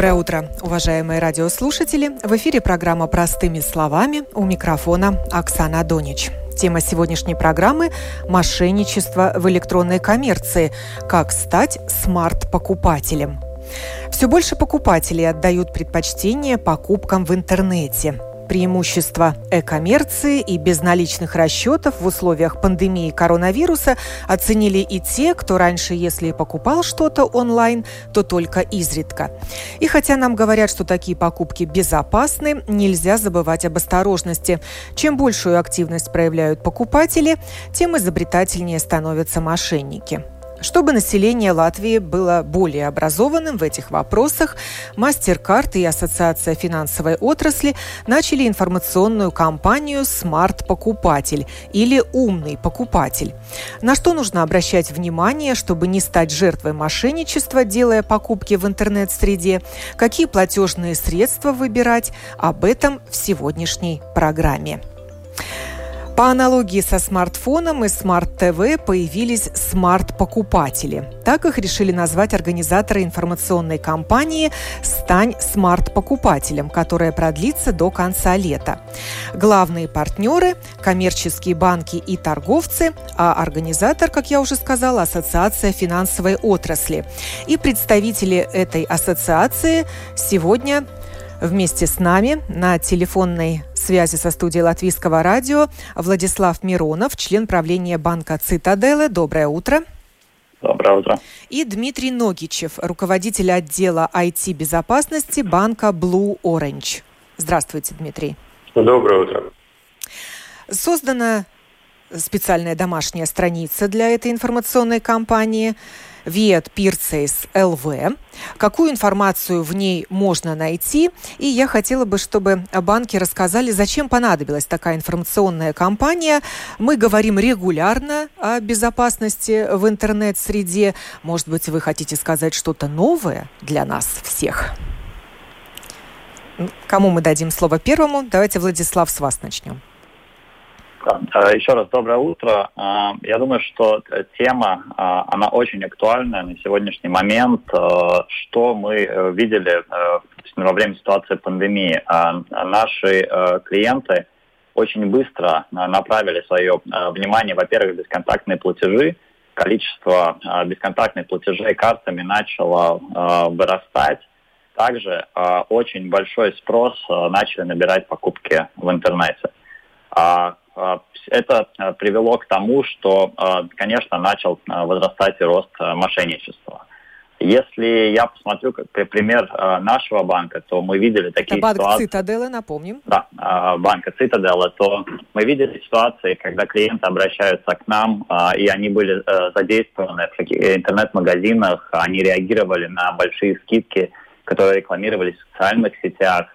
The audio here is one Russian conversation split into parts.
Доброе утро, уважаемые радиослушатели. В эфире программа «Простыми словами». У микрофона Оксана Донич. Тема сегодняшней программы – мошенничество в электронной коммерции. Как стать смарт-покупателем. Все больше покупателей отдают предпочтение покупкам в интернете – преимущества э-коммерции и безналичных расчетов в условиях пандемии коронавируса оценили и те, кто раньше, если покупал что-то онлайн, то только изредка. И хотя нам говорят, что такие покупки безопасны, нельзя забывать об осторожности. Чем большую активность проявляют покупатели, тем изобретательнее становятся мошенники. Чтобы население Латвии было более образованным в этих вопросах, MasterCard и Ассоциация финансовой отрасли начали информационную кампанию «Смарт-покупатель» или «Умный покупатель». На что нужно обращать внимание, чтобы не стать жертвой мошенничества, делая покупки в интернет-среде, какие платежные средства выбирать, об этом в сегодняшней программе. По аналогии со смартфоном и смарт-ТВ появились смарт-покупатели. Так их решили назвать организаторы информационной кампании «Стань смарт-покупателем», которая продлится до конца лета. Главные партнеры – коммерческие банки и торговцы, а организатор, как я уже сказала, Ассоциация финансовой отрасли. И представители этой ассоциации сегодня вместе с нами на телефонной связи со студией Латвийского радио Владислав Миронов, член правления банка «Цитаделы». Доброе утро. Доброе утро. И Дмитрий Ногичев, руководитель отдела IT-безопасности банка Blue Orange. Здравствуйте, Дмитрий. Доброе утро. Создана специальная домашняя страница для этой информационной кампании – Viet Purchase LV. Какую информацию в ней можно найти? И я хотела бы, чтобы банки рассказали, зачем понадобилась такая информационная кампания. Мы говорим регулярно о безопасности в интернет-среде. Может быть, вы хотите сказать что-то новое для нас всех? Кому мы дадим слово первому? Давайте, Владислав, с вас начнем. Э, еще раз доброе утро. Э, я думаю, что тема, э, она очень актуальна на сегодняшний момент. Что мы видели во время ситуации пандемии? Наши клиенты очень быстро направили свое внимание, во-первых, бесконтактные платежи. Количество бесконтактных платежей картами начало вырастать. Также очень большой спрос начали набирать покупки в интернете. А это а, привело к тому, что, а, конечно, начал возрастать и рост мошенничества. Если я посмотрю как пример нашего банка, то мы видели такие Это банк ситуации... Цитаделы, напомним. Да, банка Цитадела, то мы видели ситуации, когда клиенты обращаются к нам, и они были задействованы в интернет-магазинах, они реагировали на большие скидки, которые рекламировались в социальных сетях,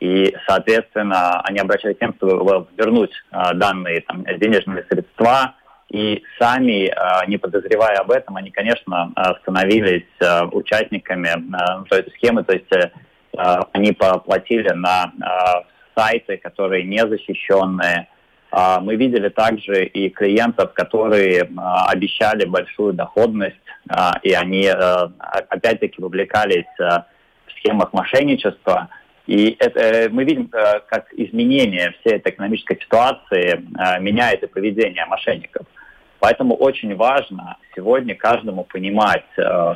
и, соответственно, они обращаются к тем, чтобы вернуть а, данные там, денежные средства, и сами, а, не подозревая об этом, они, конечно, а, становились участниками той схемы, то есть они поплатили на сайты, которые не защищенные. Мы видели также и клиентов, которые обещали большую доходность, и они опять-таки вовлекались в схемах мошенничества. И это, э, мы видим, э, как изменение всей этой экономической ситуации э, меняет и поведение мошенников. Поэтому очень важно сегодня каждому понимать,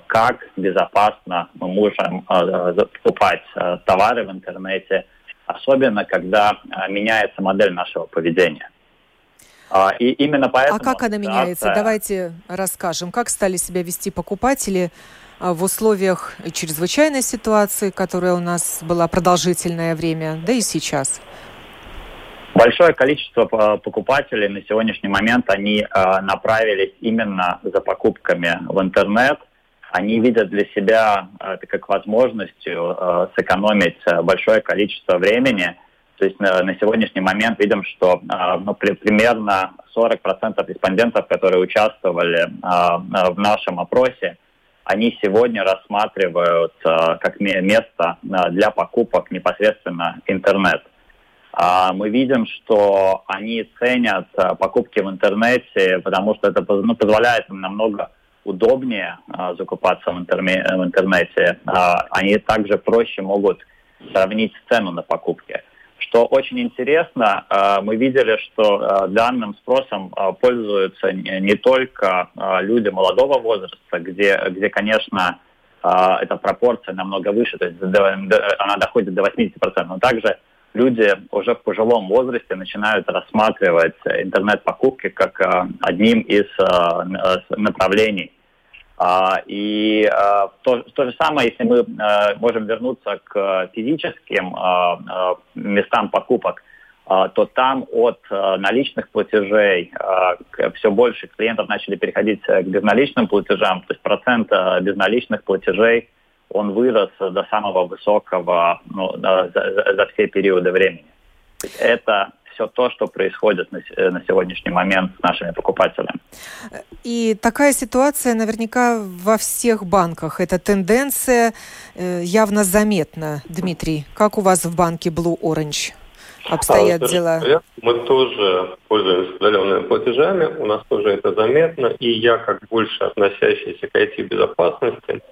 как безопасно мы можем покупать товары в интернете, особенно когда меняется модель нашего поведения. И именно поэтому... А как она меняется? Давайте расскажем. Как стали себя вести покупатели а, в условиях чрезвычайной ситуации, которая у нас была продолжительное время, да и сейчас? Большое количество а, покупателей на сегодняшний момент, они а, направились именно за покупками в интернет. Они видят для себя это как возможностью сэкономить большое количество времени. То есть на сегодняшний момент видим, что ну, при, примерно 40% респондентов, которые участвовали в нашем опросе, они сегодня рассматривают как место для покупок непосредственно интернет. А, мы видим, что они ценят а, покупки в интернете, потому что это ну, позволяет им намного удобнее а, закупаться в, интернете. Они также проще могут сравнить цену на покупки. Что очень интересно, мы видели, что данным спросом пользуются не только люди молодого возраста, где, где конечно, эта пропорция намного выше, то есть она доходит до 80%, но также люди уже в пожилом возрасте начинают рассматривать интернет-покупки как одним из направлений. А, и э, то, то же самое, если мы можем вернуться к физическим местам покупок, то там от наличных платежей все больше клиентов начали переходить к безналичным платежам, то есть процент безналичных платежей – он вырос до самого высокого ну, за, за все периоды времени. Это все то, что происходит на, на сегодняшний момент с нашими покупателями. И такая ситуация наверняка во всех банках. Эта тенденция э, явно заметна. Дмитрий, как у вас в банке Blue Orange? обстоят а, дела? Мы тоже пользуемся удаленными платежами, у нас тоже это заметно, и я, как больше относящийся к IT-безопасности,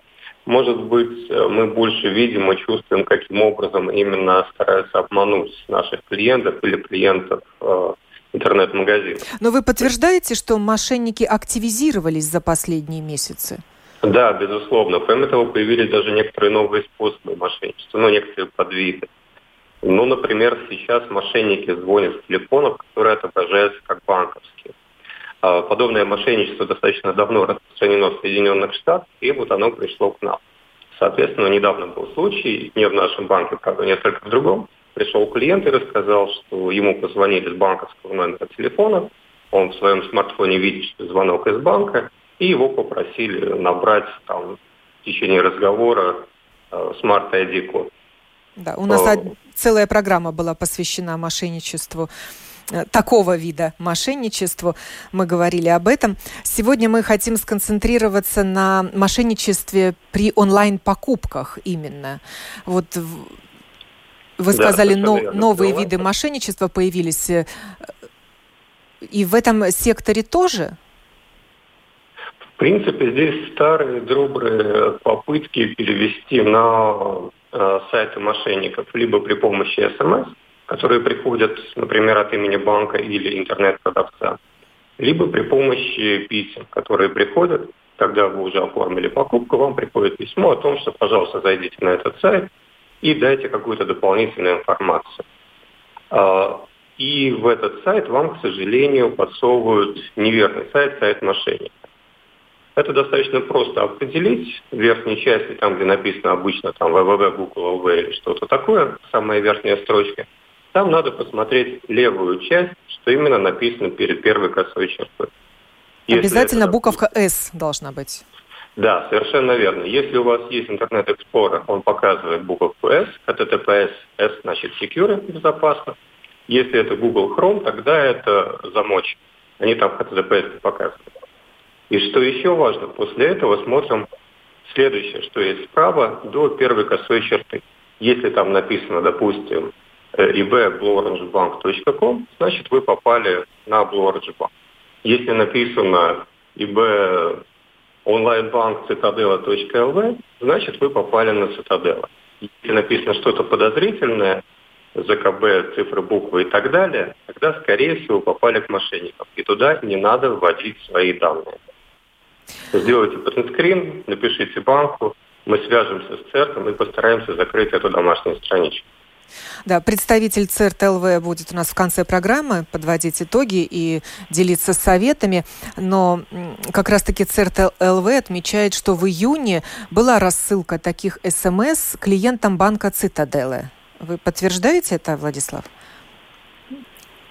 может быть, э, мы больше видим и чувствуем, каким образом именно стараются обмануть наших клиентов или клиентов э, интернет-магазинов. Но вы подтверждаете, что мошенники активизировались за последние месяцы? Да, безусловно. Кроме того, появились даже некоторые новые способы мошенничества, ну, некоторые подвиды. Ну, например, сейчас мошенники звонят с телефонов, которые отображаются как банковские. А, подобное мошенничество достаточно давно распространено в Соединенных Штатах, и вот оно пришло к нам. Соответственно, недавно был случай, не в нашем банке, правда, несколько в другом. Пришел клиент и рассказал, что ему позвонили с банковского номера телефона, он в своем смартфоне видит, что звонок из банка, и его попросили набрать там, в течение разговора э, Smart ID код. Да, у нас э, целая программа была посвящена мошенничеству такого вида мошенничеству. Мы говорили об этом. Сегодня мы хотим сконцентрироваться на мошенничестве при онлайн-покупках именно. Вот вы сказали, да, но, новые виды мошенничества появились. Э, и в этом секторе тоже? В принципе, здесь старые добрые попытки перевести на э, сайты мошенников либо при помощи СМС, которые приходят, например, от имени банка или интернет-продавца, либо при помощи писем, которые приходят, когда вы уже оформили покупку, вам приходит письмо о том, что, пожалуйста, зайдите на этот сайт и дайте какую-то дополнительную информацию. А, и в этот сайт вам, к сожалению, подсовывают неверный сайт, сайт мошенника. Это достаточно просто определить. В верхней части, там, где написано обычно там www, Google, LV или что-то такое, самая верхняя строчка – там надо посмотреть левую часть, что именно написано перед первой косой чертой. Если Обязательно это, буковка S должна быть. Да, совершенно верно. Если у вас есть интернет Explorer, он показывает буковку S, HTTPS, S значит secure, безопасно. Если это Google Chrome, тогда это замочек. Они там HTTPS показывают. И что еще важно, после этого смотрим следующее, что есть справа до первой косой черты. Если там написано, допустим, ib.blueorangebank.com, значит вы попали на Blue Orange Bank. Если написано ib онлайнбанк цитадела.лв, значит вы попали на цитадела. Если написано что-то подозрительное, ЗКБ, цифры, буквы и так далее, тогда, скорее всего, попали к мошенникам. И туда не надо вводить свои данные. Сделайте принтскрин, напишите банку, мы свяжемся с церквом и постараемся закрыть эту домашнюю страничку. Да, представитель ЦЕРТ ЛВ будет у нас в конце программы подводить итоги и делиться советами. Но как раз-таки ЦЕРТ ЛВ отмечает, что в июне была рассылка таких СМС клиентам банка Цитаделы. Вы подтверждаете это, Владислав?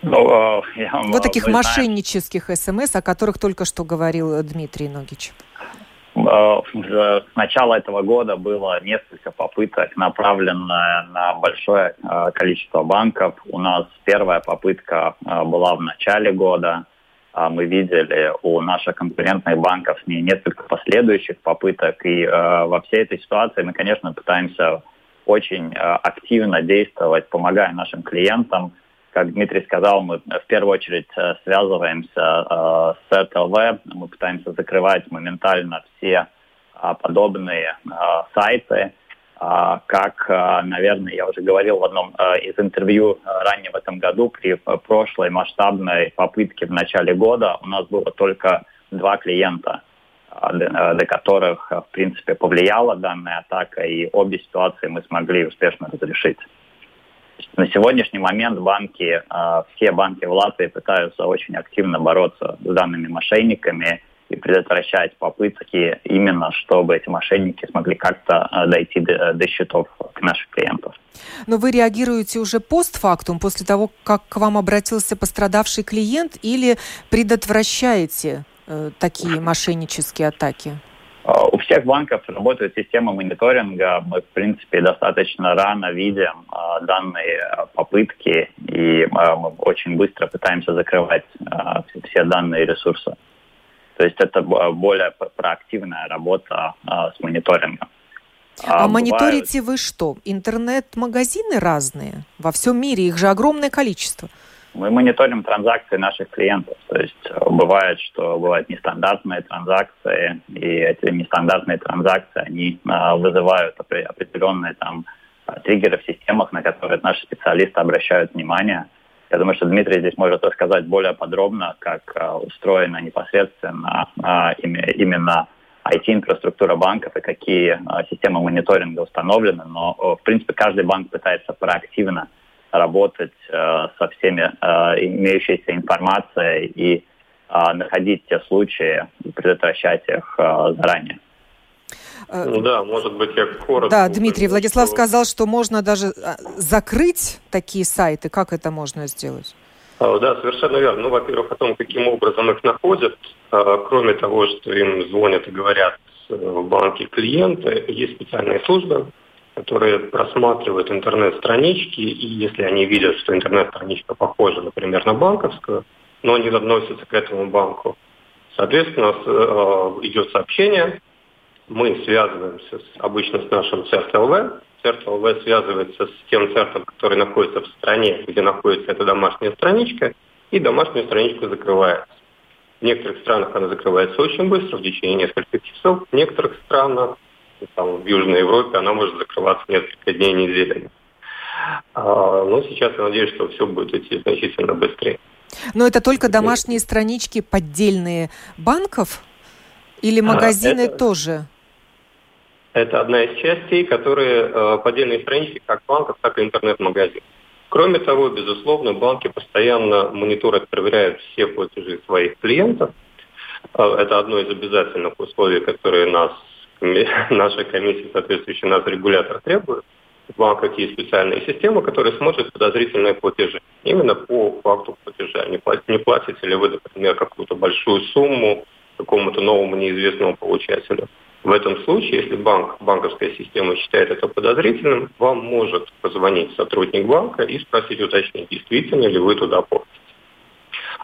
Ну, а, я, вот таких мошеннических СМС, о которых только что говорил Дмитрий Ногич. Уже с начала этого года было несколько попыток, направленных на большое количество банков. У нас первая попытка была в начале года. Мы видели у наших конкурентных банков несколько последующих попыток. И во всей этой ситуации мы, конечно, пытаемся очень активно действовать, помогая нашим клиентам – как Дмитрий сказал, мы в первую очередь э, связываемся э, с РТЛВ, мы пытаемся закрывать моментально все э, подобные сайты. Как, наверное, я уже говорил в одном из интервью ранее в этом году, при прошлой масштабной попытке в начале года у нас было только два клиента, до которых, в принципе, повлияла данная атака, и обе ситуации мы смогли успешно разрешить. На сегодняшний момент банки, а, все банки в Латвии пытаются очень активно бороться с данными мошенниками и предотвращать попытки именно, чтобы эти мошенники смогли как-то а, дойти до, до счетов наших клиентов. Но вы реагируете уже постфактум, после того, как к вам обратился пострадавший клиент, или предотвращаете э, такие мошеннические атаки? А, у всех банков работает система мониторинга. Мы, в принципе, достаточно рано видим а, данные попытки, и а, мы очень быстро пытаемся закрывать все данные ресурсы. То есть это более проактивная работа с мониторингом. А, а мониторите вы что? Интернет-магазины разные? Во всем мире их же огромное количество. Мы мониторим транзакции наших клиентов. То есть э, бывает, что бывают нестандартные транзакции, и эти нестандартные транзакции, они э, вызывают определенные там э, триггеры в системах, на которые наши специалисты обращают внимание. Я думаю, что Дмитрий здесь может рассказать более подробно, как устроена непосредственно именно IT-инфраструктура банков и какие системы мониторинга установлены. Но, в принципе, каждый банк пытается проактивно работать э, со всеми э, имеющейся информацией и э, находить те случаи и предотвращать их э, заранее. Э, ну да, может быть, я коротко... Да, Дмитрий, Владислав что... сказал, что можно даже э, закрыть такие сайты. Как это можно сделать? А, да, совершенно верно. Ну, во-первых, о том, каким образом их находят. Кроме того, что им звонят и говорят в банке клиенты, есть специальные службы, которые просматривают интернет-странички, и если они видят, что интернет-страничка похожа, например, на банковскую, но не относится к этому банку, соответственно, э, идет сообщение, мы связываемся с, обычно с нашим CERT-LV, CERT-LV связывается с тем цертом, который находится в стране, где находится эта домашняя страничка, и домашнюю страничку закрывается. В некоторых странах она закрывается очень быстро, в течение нескольких часов. В некоторых странах там, в Южной Европе она может закрываться несколько дней, неделями. А, но сейчас я надеюсь, что все будет идти значительно быстрее. Но это только домашние странички поддельные банков или а, магазины это, тоже? Это одна из частей, которые э, поддельные странички как банков, так и интернет-магазинов. Кроме того, безусловно, банки постоянно мониторят, проверяют все платежи своих клиентов. Э, это одно из обязательных условий, которые нас наша комиссия, соответствующий нас регулятор требует, в банках есть специальные системы, которые смотрят подозрительные платежи. Именно по факту платежа. Не, платите, не платите ли вы, например, какую-то большую сумму какому-то новому неизвестному получателю. В этом случае, если банк, банковская система считает это подозрительным, вам может позвонить сотрудник банка и спросить, уточнить, действительно ли вы туда платите.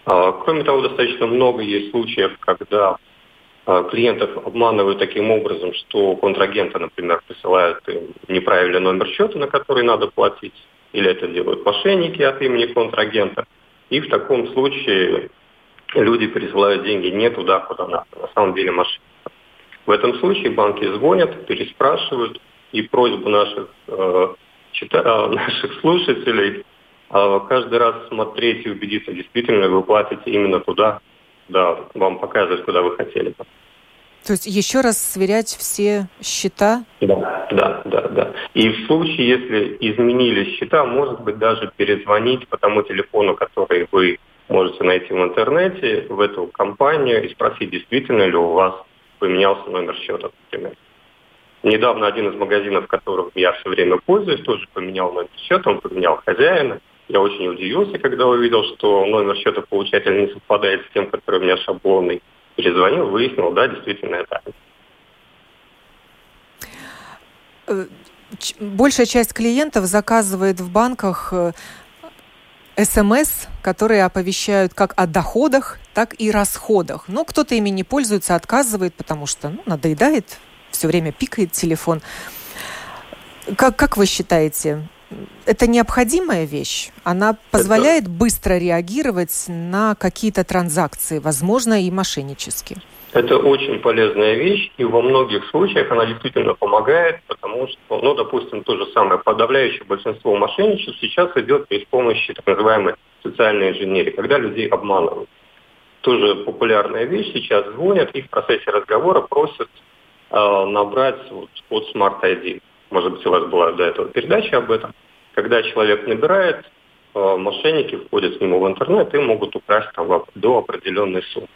А, кроме того, достаточно много есть случаев, когда клиентов обманывают таким образом, что контрагенты, например, присылают им неправильный номер счета, на который надо платить, или это делают мошенники от имени контрагента. И в таком случае люди присылают деньги не туда, куда надо, на самом деле мошенники. В этом случае банки звонят, переспрашивают, и просьбу наших, э, чита, э, наших слушателей э, каждый раз смотреть и убедиться, действительно вы платите именно туда, да, вам показывать, куда вы хотели бы. То есть еще раз сверять все счета? Да, да, да, да. И в случае, если изменились счета, может быть, даже перезвонить по тому телефону, который вы можете найти в интернете, в эту компанию и спросить, действительно ли у вас поменялся номер счета, например. Недавно один из магазинов, которым я все время пользуюсь, тоже поменял номер счета, он поменял хозяина. Я очень удивился, когда увидел, что номер счета получателя не совпадает с тем, который у меня шаблонный. Перезвонил, выяснил, да, действительно это. большая часть клиентов заказывает в банках СМС, которые оповещают как о доходах, так и расходах. Но кто-то ими не пользуется, отказывает, потому что ну, надоедает, все время пикает телефон. Как, как вы считаете, это необходимая вещь? Она позволяет это... быстро реагировать на какие-то транзакции, возможно, и мошеннические? Это очень полезная вещь, и во многих случаях она действительно помогает, потому что, ну, допустим, то же самое, подавляющее большинство мошенничеств сейчас идет при помощи так называемой социальной инженерии, когда людей обманывают. Тоже популярная вещь, сейчас звонят и в процессе разговора просят э, набрать вот, от Smart ID. Может быть, у вас была до этого передача об этом. Когда человек набирает, э, мошенники входят к нему в интернет и могут украсть там до определенной суммы.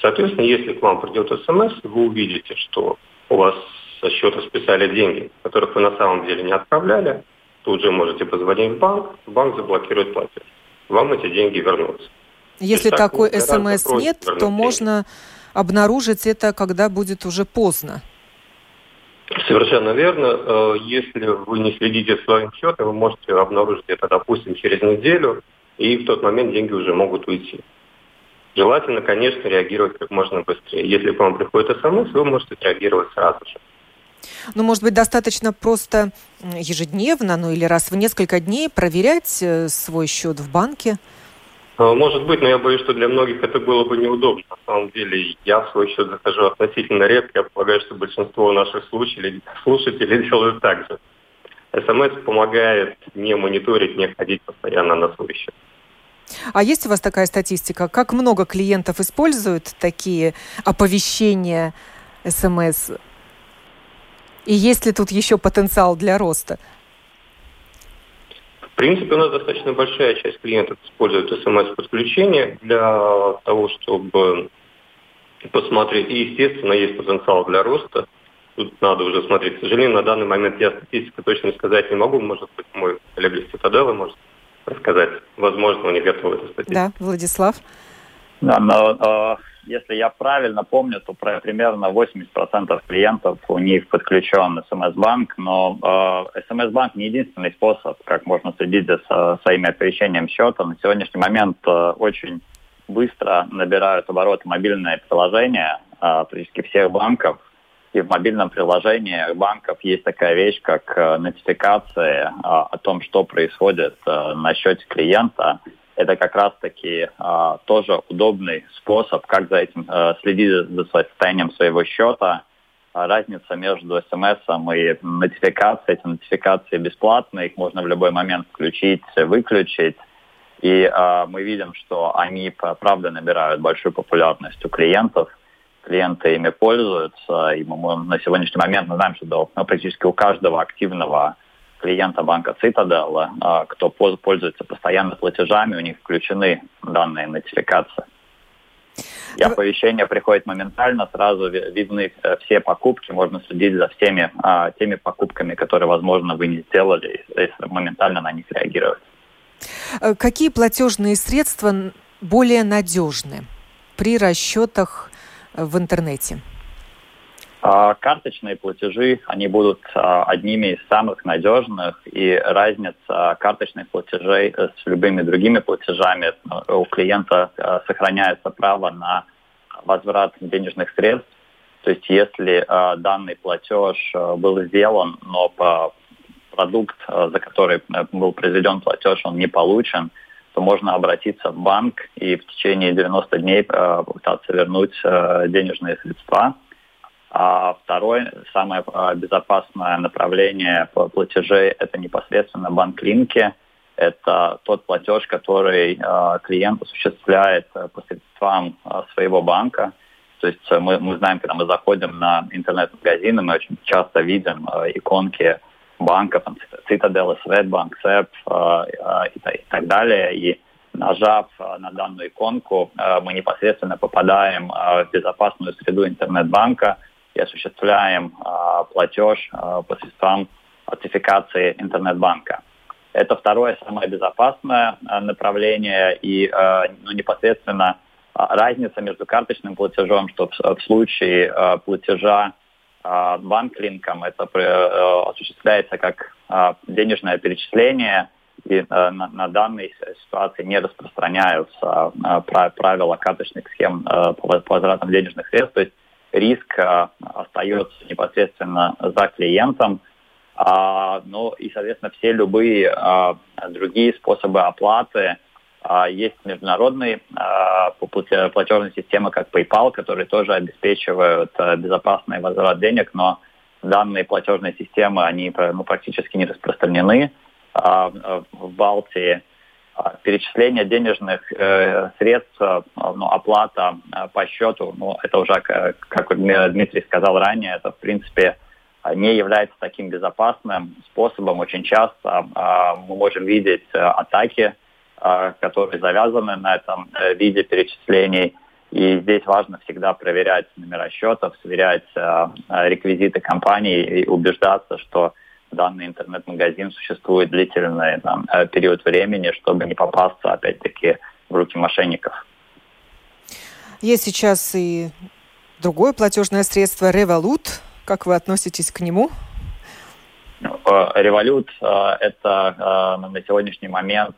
Соответственно, если к вам придет смс, вы увидите, что у вас со счета списали деньги, которых вы на самом деле не отправляли, тут же можете позвонить в банк, банк заблокирует платеж. Вам эти деньги вернутся. Если такой смс нет, то можно обнаружить это, когда будет уже поздно. Совершенно верно. Э, если вы не следите своим счетом, вы можете обнаружить это, допустим, через неделю, и в тот момент деньги уже могут уйти. Желательно, конечно, реагировать как можно быстрее. Если к вам приходит смс, вы можете реагировать сразу же. Ну, может быть, достаточно просто ежедневно, ну или раз в несколько дней проверять э, свой счет в банке? А, может быть, но я боюсь, что для многих это было бы неудобно. На самом деле, я в свой счет захожу относительно редко. Я полагаю, что большинство наших слушателей, слушателей делают так же. СМС помогает не мониторить, не ходить постоянно на свой счет. А есть у вас такая статистика? Как много клиентов используют такие оповещения СМС? И есть ли тут еще потенциал для роста? Принципе, у нас достаточно большая часть клиентов использует смс-подключение для того, чтобы посмотреть. И, естественно, есть потенциал для роста. Тут надо уже смотреть. К сожалению, на данный момент я статистику точно сказать не могу. Может быть, мой коллега из Цитадела может рассказать. Возможно, у них готовы это статистика. Да, Владислав. Да, но э, если я правильно помню, то про, примерно 80% клиентов у них подключен смс-банк, но э, смс-банк не единственный способ, как можно следить за со, своими оповещением счета. На сегодняшний момент э, очень быстро набирают обороты мобильные приложения э, практически всех банков, и в мобильном приложении банков есть такая вещь, как э, нотификации э, о том, что происходит э, на счете клиента. Это как раз-таки тоже удобный способ, как за этим следить за состоянием своего счета. Разница между смс и нотификацией. Эти нотификации бесплатные, их можно в любой момент включить, выключить. И э, мы видим, что они, правда, набирают большую популярность у клиентов клиенты ими пользуются. И мы на сегодняшний момент мы знаем, что ну, практически у каждого активного клиента банка Citadel, а, кто пользуется постоянно платежами, у них включены данные нотификации. И оповещение приходит моментально, сразу видны э, все покупки, можно следить за всеми а, теми покупками, которые, возможно, вы не сделали, и моментально на них реагировать. Э, какие платежные средства более надежны при расчетах в интернете? А, карточные платежи, они будут а, одними из самых надежных, и разница карточных платежей с любыми другими платежами э, у клиента э, сохраняется право на возврат денежных средств. То есть если э, данный платеж был сделан, но по продукт, за который был произведен платеж, он не получен, то можно обратиться в банк и в течение 90 дней э, попытаться вернуть э, денежные средства. А второе, самое э, безопасное направление платежей – это непосредственно банк-линки. Это тот платеж, который клиент осуществляет посредством своего банка. То есть мы, мы знаем, когда мы заходим на интернет-магазины, мы очень часто видим иконки банков, там, Citadel, Swedbank, SEP э, э, и, так далее. И нажав э, на данную иконку, мы непосредственно попадаем в безопасную среду интернет-банка и осуществляем платеж посредством аутентификации интернет-банка. Это второе самое безопасное направление и ну, непосредственно разница между карточным платежом, что в случае платежа банклинком. Это осуществляется как денежное перечисление, и на, на данной ситуации не распространяются правила карточных схем по возвратам денежных средств. То есть риск остается непосредственно за клиентом. Ну и, соответственно, все любые другие способы оплаты – а, есть международные а, платежные системы, как PayPal, которые тоже обеспечивают а, безопасный возврат денег, но данные платежные системы, они ну, практически не распространены в Балтии. Перечисление денежных э, средств, ну, оплата по счету, ну, это уже, как Дмитрий сказал ранее, это, в принципе, не является таким безопасным способом. Очень часто мы можем видеть атаки а, которые завязаны на этом э, виде перечислений. И здесь важно всегда проверять номера счетов, сверять а, а, реквизиты компании и убеждаться, что данный интернет-магазин существует длительный там, э, период времени, чтобы не попасться, опять-таки, в руки мошенников. Есть сейчас и другое платежное средство Revolut. Как вы относитесь к нему? Э, Револют э, – это э, на сегодняшний момент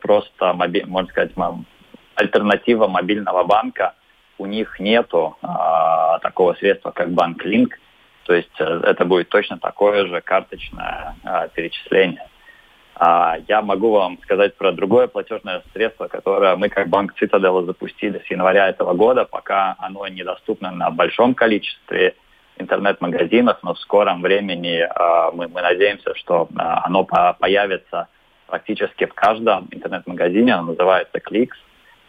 просто, можно сказать, альтернатива мобильного банка. У них нету такого средства, как банк Линк. То есть это будет точно такое же карточное перечисление. Я могу вам сказать про другое платежное средство, которое мы как банк Цитадела запустили с января этого года, пока оно недоступно на большом количестве интернет-магазинах, но в скором времени э, мы, мы надеемся, что э, оно по появится практически в каждом интернет-магазине. Оно называется Кликс.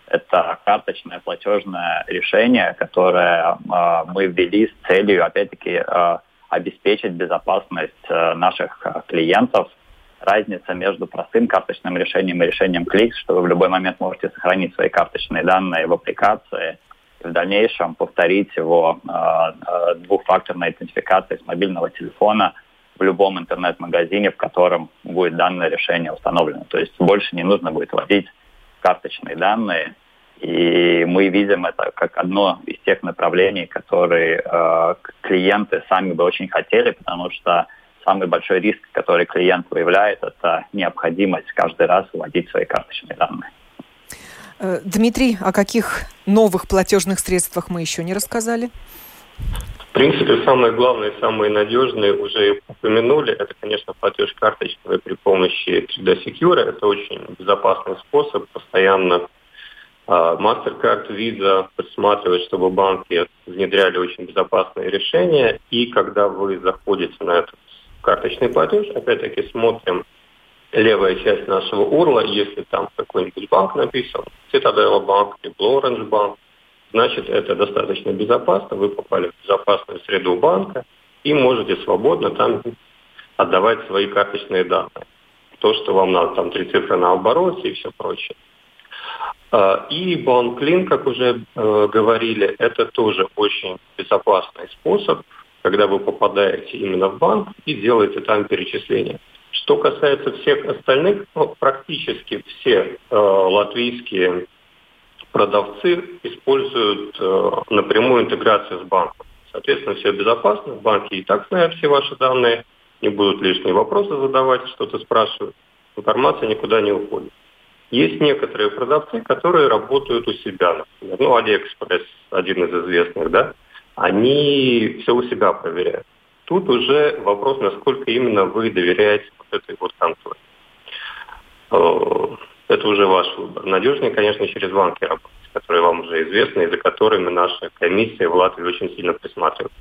Это карточное платежное решение, которое э, мы ввели с целью, опять-таки, э, обеспечить безопасность э, наших клиентов. Разница между простым карточным решением и решением Кликс, что вы в любой момент можете сохранить свои карточные данные в аппликации – в дальнейшем повторить его э, двухфакторной идентификацией с мобильного телефона в любом интернет-магазине, в котором будет данное решение установлено. То есть больше не нужно будет вводить карточные данные. И мы видим это как одно из тех направлений, которые э, клиенты сами бы очень хотели, потому что самый большой риск, который клиент выявляет, это необходимость каждый раз вводить свои карточные данные. Э, Дмитрий, о каких новых платежных средствах мы еще не рассказали? В принципе, самые главные, самые надежные уже упомянули. Это, конечно, платеж карточный при помощи 3D Secure. Это очень безопасный способ. Постоянно а, MasterCard, Visa присматривать, чтобы банки внедряли очень безопасные решения. И когда вы заходите на этот карточный платеж, опять-таки смотрим левая часть нашего урла, если там какой-нибудь банк написан, Citadel банк или Orange банк, значит это достаточно безопасно, вы попали в безопасную среду банка и можете свободно там отдавать свои карточные данные. То, что вам надо, там три цифры на обороте и все прочее. А, и банк-клин, как уже э, говорили, это тоже очень безопасный способ, когда вы попадаете именно в банк и делаете там перечисления. Что касается всех остальных, ну, практически все э, латвийские продавцы используют э, напрямую интеграцию с банком. Соответственно, все безопасно, банки и так знают все ваши данные, не будут лишние вопросы задавать, что-то спрашивать, информация никуда не уходит. Есть некоторые продавцы, которые работают у себя, например, ну, Алиэкспресс, один из известных, да, они все у себя проверяют. Тут уже вопрос, насколько именно вы доверяете вот этой вот конторе. Это уже ваш выбор. Надежнее, конечно, через банки работать, которые вам уже известны и за которыми наша комиссия в Латвии очень сильно присматривает.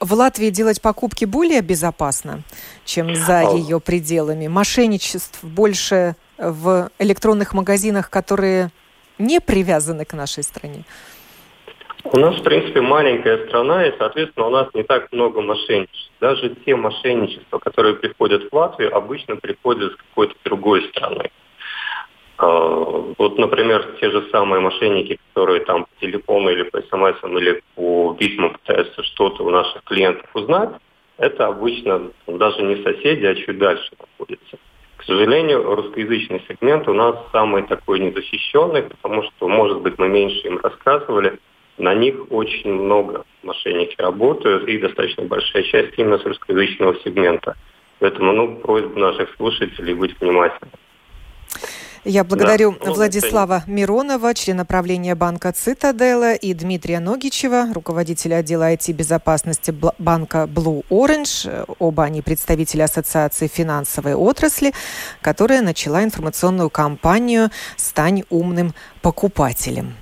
В Латвии делать покупки более безопасно, чем за ее пределами. Мошенничеств больше в электронных магазинах, которые не привязаны к нашей стране. У нас, в принципе, маленькая страна, и, соответственно, у нас не так много мошенничеств. Даже те мошенничества, которые приходят в Латвию, обычно приходят с какой-то другой страны. А, вот, например, те же самые мошенники, которые там по телефону или по смс или по письмам пытаются что-то у наших клиентов узнать, это обычно даже не соседи, а чуть дальше находятся. К сожалению, русскоязычный сегмент у нас самый такой незащищенный, потому что, может быть, мы меньше им рассказывали, на них очень много мошенники работают, и достаточно большая часть именно с русскоязычного сегмента. Поэтому, ну, просьба наших слушателей быть внимательными. Я благодарю да, Владислава Миронова, члена правления банка «Цитадела», и Дмитрия Ногичева, руководителя отдела IT-безопасности банка Blue Orange. Оба они представители Ассоциации финансовой отрасли, которая начала информационную кампанию «Стань умным покупателем».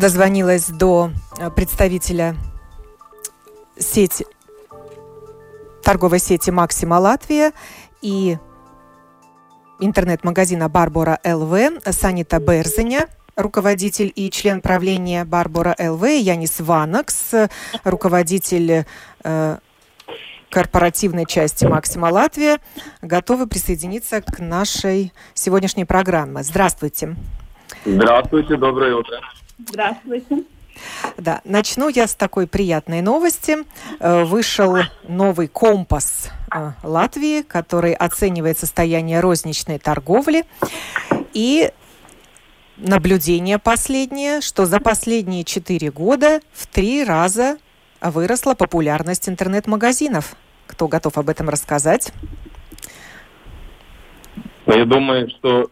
Дозвонилась до э, представителя сети, торговой сети «Максима Латвия» и интернет-магазина «Барбора ЛВ» Санита Берзеня, руководитель и член правления «Барбора ЛВ», Янис Ванакс, руководитель э, корпоративной части «Максима Латвия», готовы присоединиться к нашей сегодняшней программе. Здравствуйте. Здравствуйте, доброе утро. Здравствуйте. Да, начну я с такой приятной новости. Э, вышел новый компас э, Латвии, который оценивает состояние розничной торговли. И наблюдение последнее, что за последние четыре года в три раза выросла популярность интернет-магазинов. Кто готов об этом рассказать? Я думаю, что,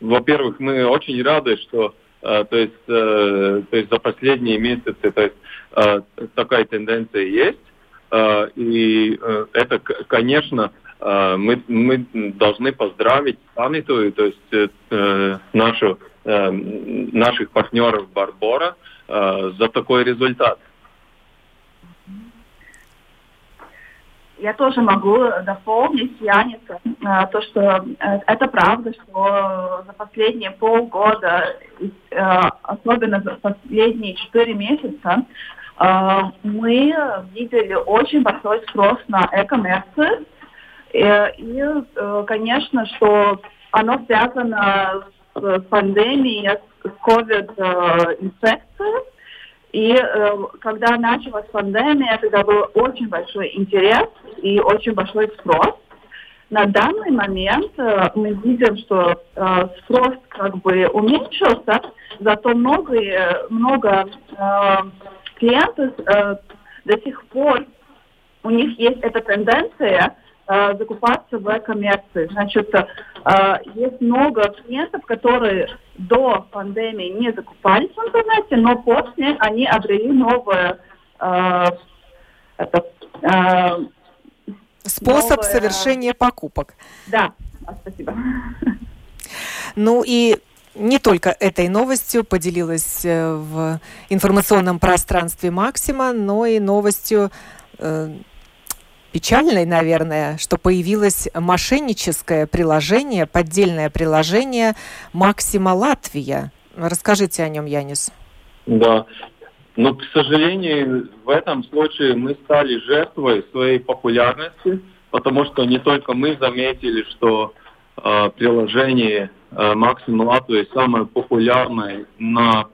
во-первых, мы очень рады, что то есть, э, то есть за последние месяцы то есть, а, такая тенденция есть. И э, это, конечно, мы, мы должны поздравить памятую, то есть э, нашу, наших партнеров Барбора за такой результат. Я тоже могу дополнить Яниса, э, то, что э, это правда, что за последние полгода, э, особенно за последние четыре месяца, мы видели очень большой спрос на e-коммерцию. И, конечно, что оно связано с пандемией, с COVID-инфекцией. И э, когда началась пандемия, тогда был очень большой интерес и очень большой спрос. На данный момент э, мы видим, что э, спрос как бы уменьшился, зато много, много э, клиентов э, до сих пор у них есть эта тенденция закупаться в коммерции. Значит, э, есть много клиентов, которые до пандемии не закупались в интернете, но после они обрели новое э, это, э, способ новое... совершения покупок. Да, спасибо. Ну и не только этой новостью поделилась э, в информационном пространстве Максима, но и новостью э, печальной, наверное, что появилось мошенническое приложение, поддельное приложение Максима Латвия. Расскажите о нем, Янис. Да. Но, к сожалению, в этом случае мы стали жертвой своей популярности, потому что не только мы заметили, что э, приложение э, Максим Латвия самое популярное на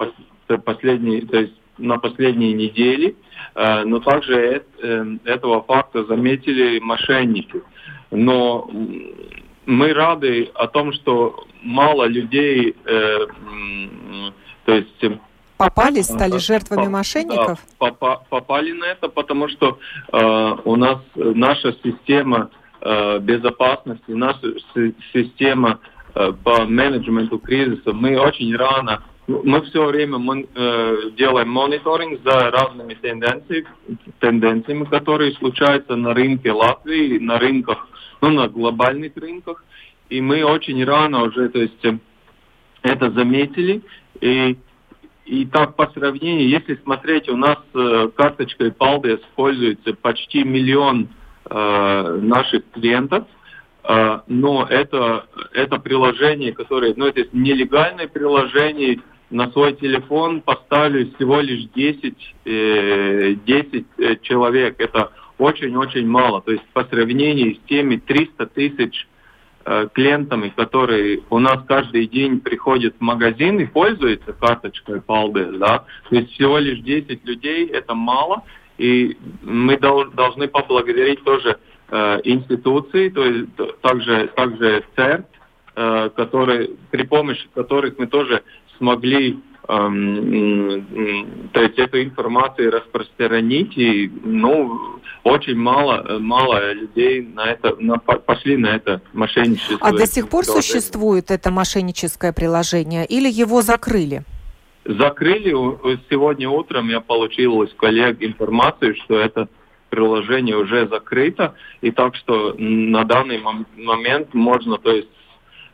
последние, то есть на последние недели, э, но также э, этого факта заметили мошенники. но мы рады о том, что мало людей, э, то есть попались, стали жертвами мошенников? Да, попали на это, потому что э, у нас наша система э, безопасности, наша система э, по менеджменту кризиса, мы очень рано мы все время мы, э, делаем мониторинг за разными тенденциями, тенденциями, которые случаются на рынке Латвии, на рынках, ну, на глобальных рынках. И мы очень рано уже, то есть, э, это заметили. И, и так по сравнению, если смотреть, у нас э, карточкой Paldies используется почти миллион э, наших клиентов. Uh, но это, это приложение, которое, ну, это нелегальное приложение, на свой телефон поставили всего лишь 10, э, 10 э, человек. Это очень-очень мало. То есть по сравнению с теми 300 тысяч э, клиентами, которые у нас каждый день приходят в магазин и пользуются карточкой Paldes, да, то есть всего лишь 10 людей, это мало. И мы должны поблагодарить тоже э, институции, то есть также, также ЦЕРТ, э, которые, при помощи которых мы тоже смогли то есть эту информацию распространить, и ну, очень мало, мало людей на это, на, пошли на это мошенничество. А до сих пор существует это мошенническое приложение или его закрыли? Закрыли. Сегодня утром я получил из коллег информацию, что это приложение уже закрыто, и так что на данный момент можно, то есть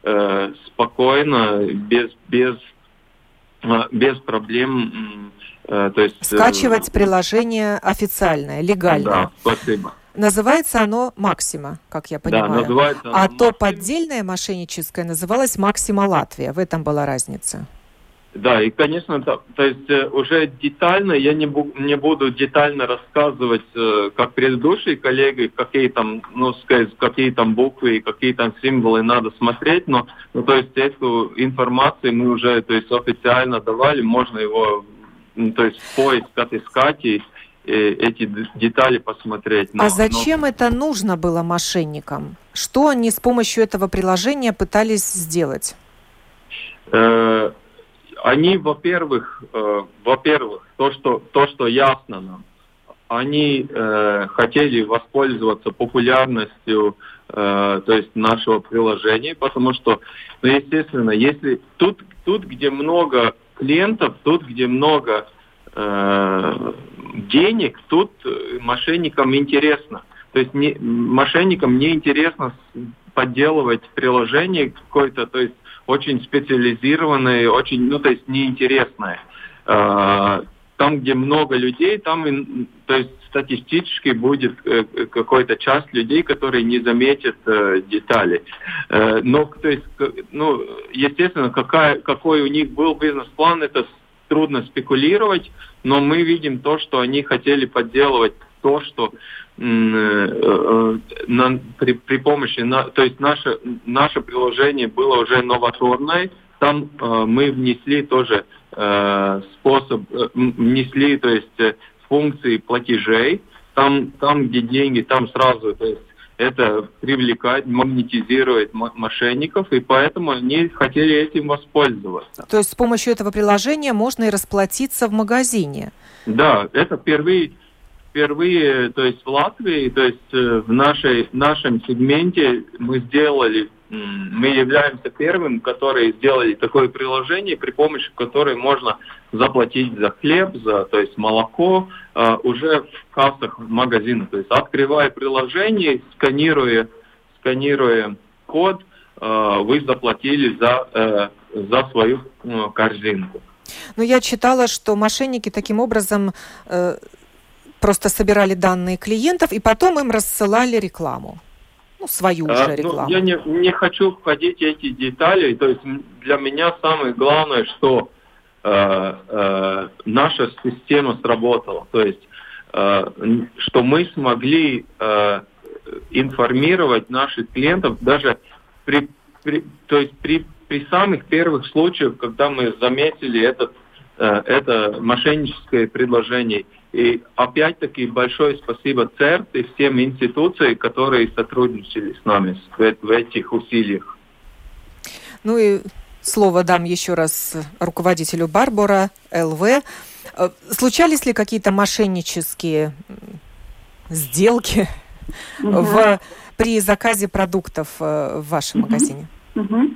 э, спокойно, без, без без проблем. Э, то есть, э, Скачивать приложение официальное, легальное. Да, спасибо. Называется оно Максима, как я понимаю. Да, называется а то Максима. поддельное мошенническое называлось Максима Латвия. В этом была разница. Да, и, конечно, то, то есть э, уже детально, я не, бу, не буду детально рассказывать, э, как предыдущие коллеги, какие там, ну, сказать, какие там буквы и какие там символы надо смотреть, но, ну, то есть эту информацию мы уже, то есть официально давали, можно его, ну, то есть поиск отыскать и эти детали посмотреть. Но, а зачем но... это нужно было мошенникам? Что они с помощью этого приложения пытались сделать? Э они, во-первых, э, во-первых, то, что, то, что ясно нам, они э, хотели воспользоваться популярностью э, то есть нашего приложения, потому что, ну, естественно, если тут, тут где много клиентов, тут, где много э, денег, тут мошенникам интересно. То есть не, мошенникам не интересно подделывать приложение какое-то, то есть очень специализированные, очень, ну, то есть неинтересные. А, там, где много людей, там, то есть статистически будет э, какая-то часть людей, которые не заметят э, детали. Э, но, то есть, ну, естественно, какая, какой у них был бизнес-план, это трудно спекулировать, но мы видим то, что они хотели подделывать то, что э, э, на, при, при помощи, на, то есть наше, наше приложение было уже новаторное, там э, мы внесли тоже э, способ, э, внесли, то есть э, функции платежей, там, там, где деньги, там сразу, то есть это привлекает, магнетизирует мошенников, и поэтому они хотели этим воспользоваться. То есть с помощью этого приложения можно и расплатиться в магазине? Да, это впервые впервые, то есть в Латвии, то есть э, в нашей, нашем сегменте мы сделали, мы являемся первым, которые сделали такое приложение, при помощи которой можно заплатить за хлеб, за, то есть молоко, э, уже в кассах магазина. То есть открывая приложение, сканируя, сканируя код, э, вы заплатили за, за свою корзинку. Но я читала, что мошенники таким образом просто собирали данные клиентов и потом им рассылали рекламу. Ну, свою а, уже рекламу. Ну, я не, не хочу входить в эти детали. То есть для меня самое главное, что э, э, наша система сработала. То есть, э, что мы смогли э, информировать наших клиентов даже при, при, то есть при, при самых первых случаях, когда мы заметили этот, это мошенническое предложение – И опять-таки большое спасибо ЦЕРТ и всем институциям, которые сотрудничали с нами в, в этих усилиях. Ну и слово дам еще раз руководителю Барбара ЛВ. Э, случались ли какие-то мошеннические сделки угу. в, при заказе продуктов э, в вашем угу. магазине? Угу.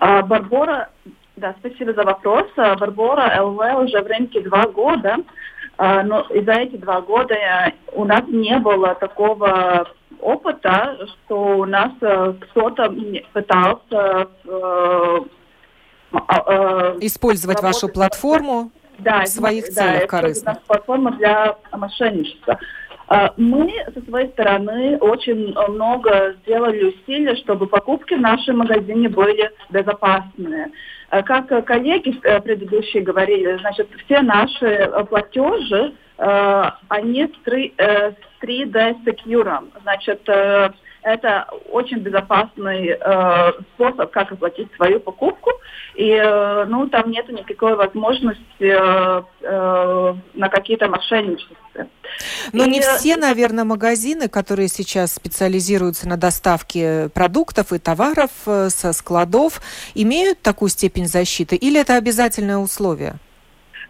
А, Барбара, да, спасибо за вопрос. А, Барбара ЛВ уже в рынке два года. А, но за эти два года у нас не было такого опыта, что у нас э, кто-то пытался э, использовать вашу платформу да, в своих да, целях корыстных. Да, платформа для мошенничества. А, мы со своей стороны очень много сделали усилий, чтобы покупки в нашем магазине были безопасные. А, как коллеги э, предыдущие говорили, значит, все наши платежи, э, они с 3D Secure. Значит, э, это очень безопасный э, способ, как оплатить свою покупку. И э, ну, там нет никакой возможности э, э, на какие-то мошенничества. Но и, не все, наверное, магазины, которые сейчас специализируются на доставке продуктов и товаров э, со складов, имеют такую степень защиты или это обязательное условие?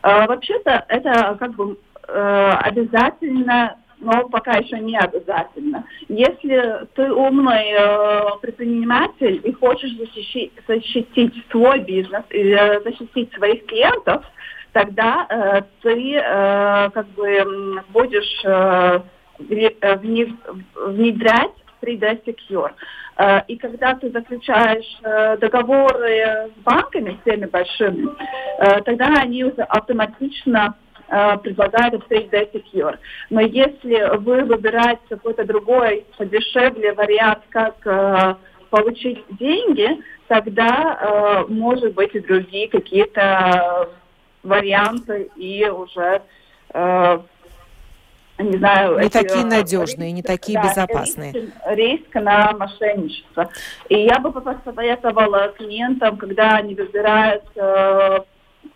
Э, вообще-то это как бы э, обязательно но пока еще не обязательно. Если ты умный э, предприниматель и хочешь защитить, защитить свой бизнес или защитить своих клиентов, тогда э, ты э, как бы будешь э, э внедрять 3D Secure. Э, и когда ты заключаешь э, договоры с банками, всеми большими, тогда они уже автоматично Э, предлагает Upstate Secure. Но если вы выбираете какой-то другой, подешевле вариант, как э, получить деньги, тогда э, может быть и другие какие-то варианты и уже не знаю, не эти, такие надежные, риски, не такие да, безопасные. Риск, риск на мошенничество. И я бы посоветовала клиентам, когда они выбирают э,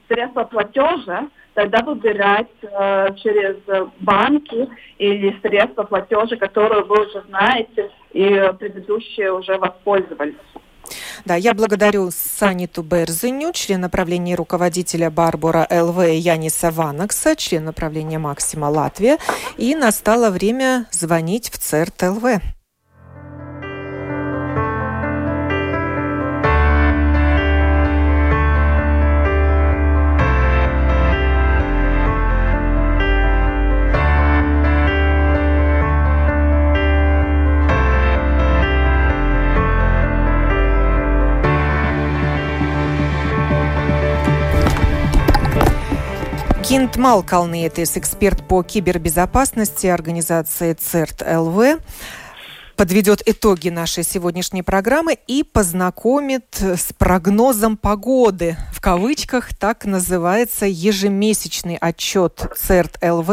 средства платежа, тогда выбирать э, через банки или средства платежа, которые вы уже знаете и предыдущие уже воспользовались. Да, я благодарю Саниту Берзиню, член направления руководителя Барбара ЛВ Яниса Ванакса, член направления Максима Латвия. И настало время звонить в ЦЕРТ ЛВ. Кинт Малкалнетис, эксперт по кибербезопасности организации ЦЕРТ ЛВ, подведет итоги нашей сегодняшней программы и познакомит с прогнозом погоды. В кавычках так называется ежемесячный отчет ЦЕРТ ЛВ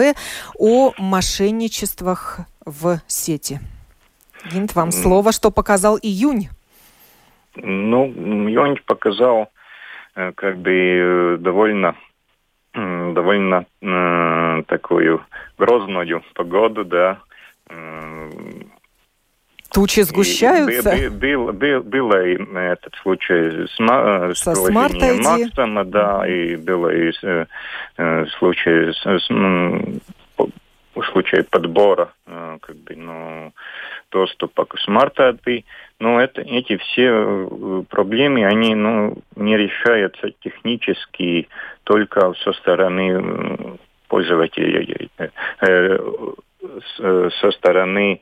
о мошенничествах в сети. Гинт, вам слово, что показал июнь. Ну, июнь показал э, как бы э, довольно довольно э, такую грозную погоду, да. Тучи сгущаются. И был, был, был, и этот случай с, э, Со с Максима, да, и было и э, э, случай с, с в случае подбора э, как бы, ну, доступа к Smart-ID. Но это, эти все проблемы, они ну, не решаются технически только со стороны пользователей, э, со стороны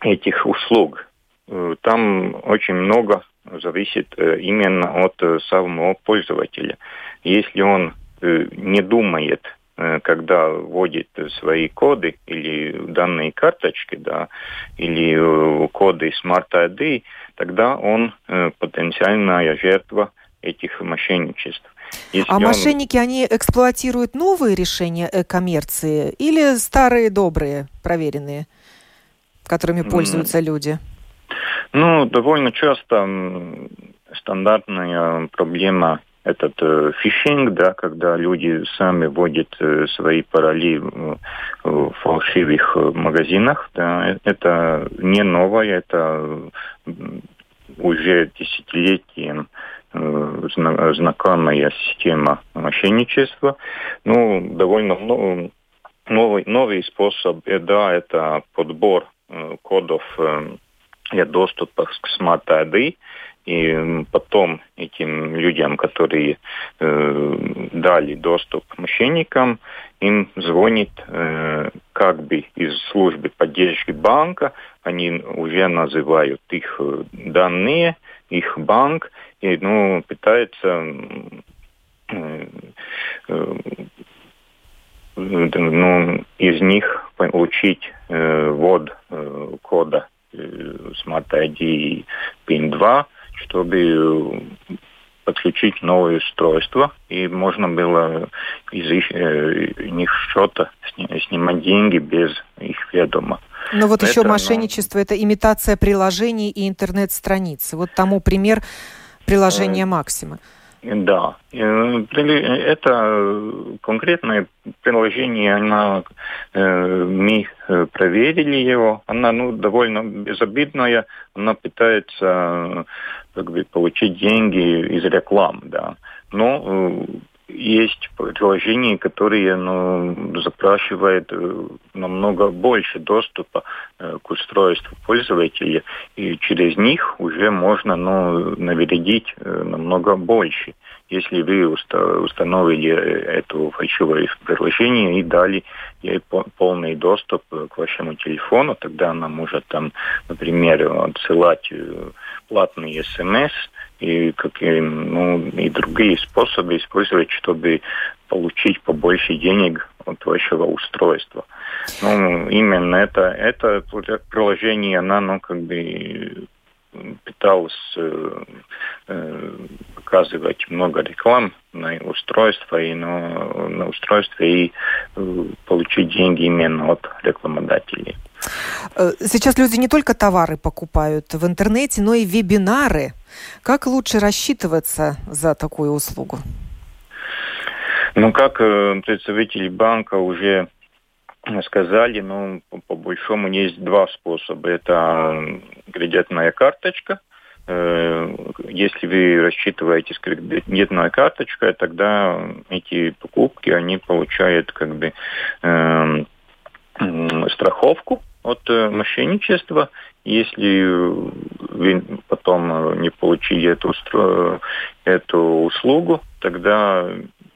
этих услуг. Там очень много зависит именно от самого пользователя. Если он не думает Э, когда вводит свои коды или данные карточки, да, или э, коды Smart ID, тогда он э, потенциальная жертва этих мошенничеств. Если а он... мошенники, они эксплуатируют новые решения э-коммерции или старые добрые, проверенные, которыми пользуются mm. люди? Ну, довольно часто стандартная проблема этот э, фишинг, да, когда люди сами вводят э, свои пароли э, в фальшивых э, магазинах, да, это не новое, это уже десятилетием э, знакомая система мошенничества. Ну, довольно новый, новый способ, э, да, это подбор э, кодов для доступа к Smart ID. И потом этим людям, которые э, дали доступ мошенникам, им звонит э, как бы из службы поддержки банка, они уже называют их э, данные, их банк, и ну, пытаются э, э, ну, из них получить э, ввод э, кода э, Smart ID PIN-2, чтобы подключить новое устройство, и можно было из их, э, них счета снимать деньги без их ведома. Но вот это, еще мошенничество ну, – это имитация приложений и интернет-страниц. Вот тому пример приложения э, «Максима». Да, э, это конкретное приложение, она, э, мы проверили его, она ну, довольно безобидная, она пытается как бы, получить деньги из реклам, да. Но есть приложения, которые ну, запрашивают э, намного больше доступа э, к устройству пользователя, и через них уже можно ну, навредить э, намного больше. Если вы уста установили это фальшивое приложение и дали ей полный доступ к вашему телефону, тогда она может там, например, отсылать платные смс, и, какие, ну, и другие способы использовать, чтобы получить побольше денег от вашего устройства. Ну, именно это, это приложение, она, ну, как бы пыталась э, э, показывать много реклам на устройство и на, на устройство и э, получить деньги именно от рекламодателей. Э, сейчас люди не только товары покупают в интернете, но и вебинары. Как лучше рассчитываться за такую услугу? Ну, как э, представители банка уже сказали, ну, по, по большому есть два способа. Это кредитная карточка. Э, если вы рассчитываете с кредитной карточкой, тогда эти покупки, они получают как бы э, страховку от э, мошенничества. Если вы потом не получили эту, эту услугу, тогда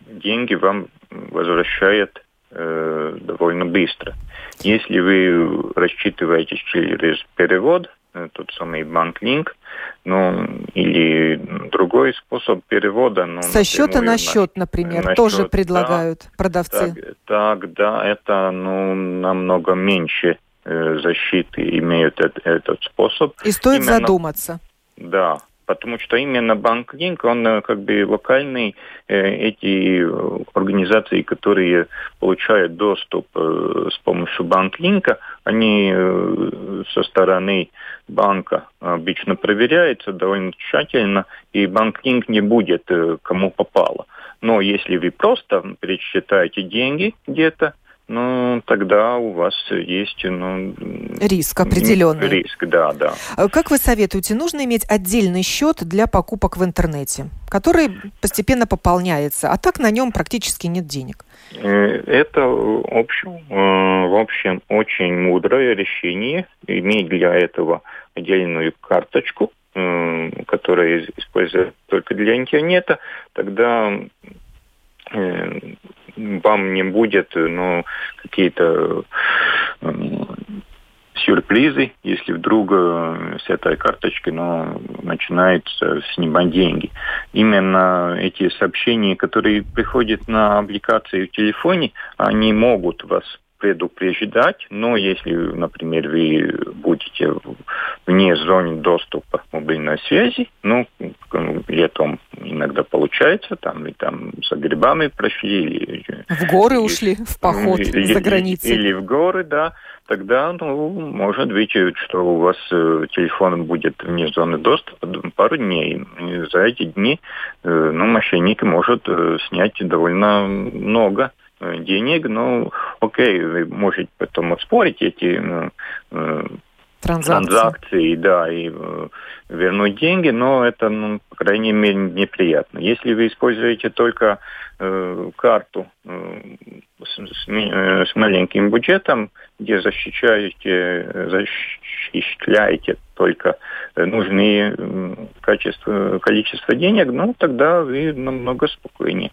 деньги вам возвращают э, довольно быстро. Если вы рассчитываете через перевод, э, тот самый банк-линк, ну, или другой способ перевода. Ну, Со счета на счет, например, на тоже счет, предлагают да, продавцы. Так, так, да, это ну, намного меньше э, защиты имеют этот, способ. И стоит Именно, задуматься. Да, потому что именно банк Линк, он э, как бы локальный, э, эти организации, которые получают доступ э, с помощью банк Линка, они со стороны банка обычно проверяются довольно тщательно, и банк Линк не будет кому попало. Но если вы просто пересчитаете деньги где-то, ну, тогда у вас есть... Ну, риск определенный. Риск, да, да. Э, как вы советуете, нужно иметь отдельный счет для покупок в интернете, который постепенно пополняется, а так на нем практически нет денег? Э, это, в общем, э, в общем, очень мудрое решение, иметь для этого отдельную карточку, которая используется только для интернета, тогда вам не будет ну, какие-то э, сюрпризы, если вдруг э, с этой карточки ну, начинается снимать деньги. Именно эти сообщения, которые приходят на аппликации в телефоне, они могут вас предупреждать, но если, например, вы будете вне зоны доступа мобильной связи, ну, летом иногда получается, там и там за грибами прошли. Или, в горы или, ушли, в поход или, за границей. Или в горы, да, тогда, ну, может быть, что у вас э, телефон будет вне зоны доступа пару дней. И за эти дни, э, ну, мошенник может э, снять довольно много э, денег, ну, окей, вы можете потом оспорить эти ну, э, транзакции. транзакции, да, и э, вернуть деньги, но это, ну, по крайней мере, неприятно. Если вы используете только э, карту э, с, с, э, с маленьким бюджетом, где защищаете, защищаете только нужные качество, количество денег, ну, тогда вы намного спокойнее.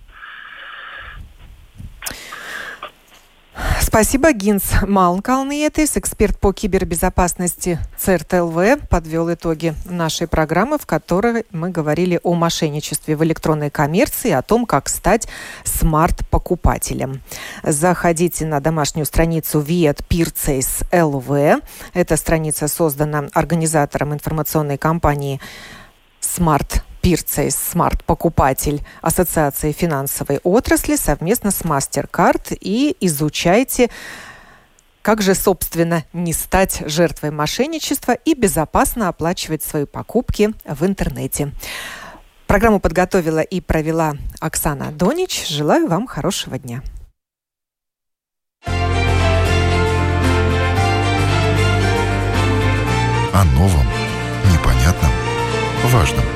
Спасибо, Гинс Малнкалниетис, эксперт по кибербезопасности ЦРТЛВ, подвел итоги нашей программы, в которой мы говорили о мошенничестве в электронной коммерции, о том, как стать смарт-покупателем. Заходите на домашнюю страницу Viet Purchase LV. Эта страница создана организатором информационной кампании Smart Пирцейс Смарт покупатель Ассоциации финансовой отрасли совместно с MasterCard и изучайте как же, собственно, не стать жертвой мошенничества и безопасно оплачивать свои покупки в интернете. Программу подготовила и провела Оксана Донич. Желаю вам хорошего дня. О новом, непонятном, важном –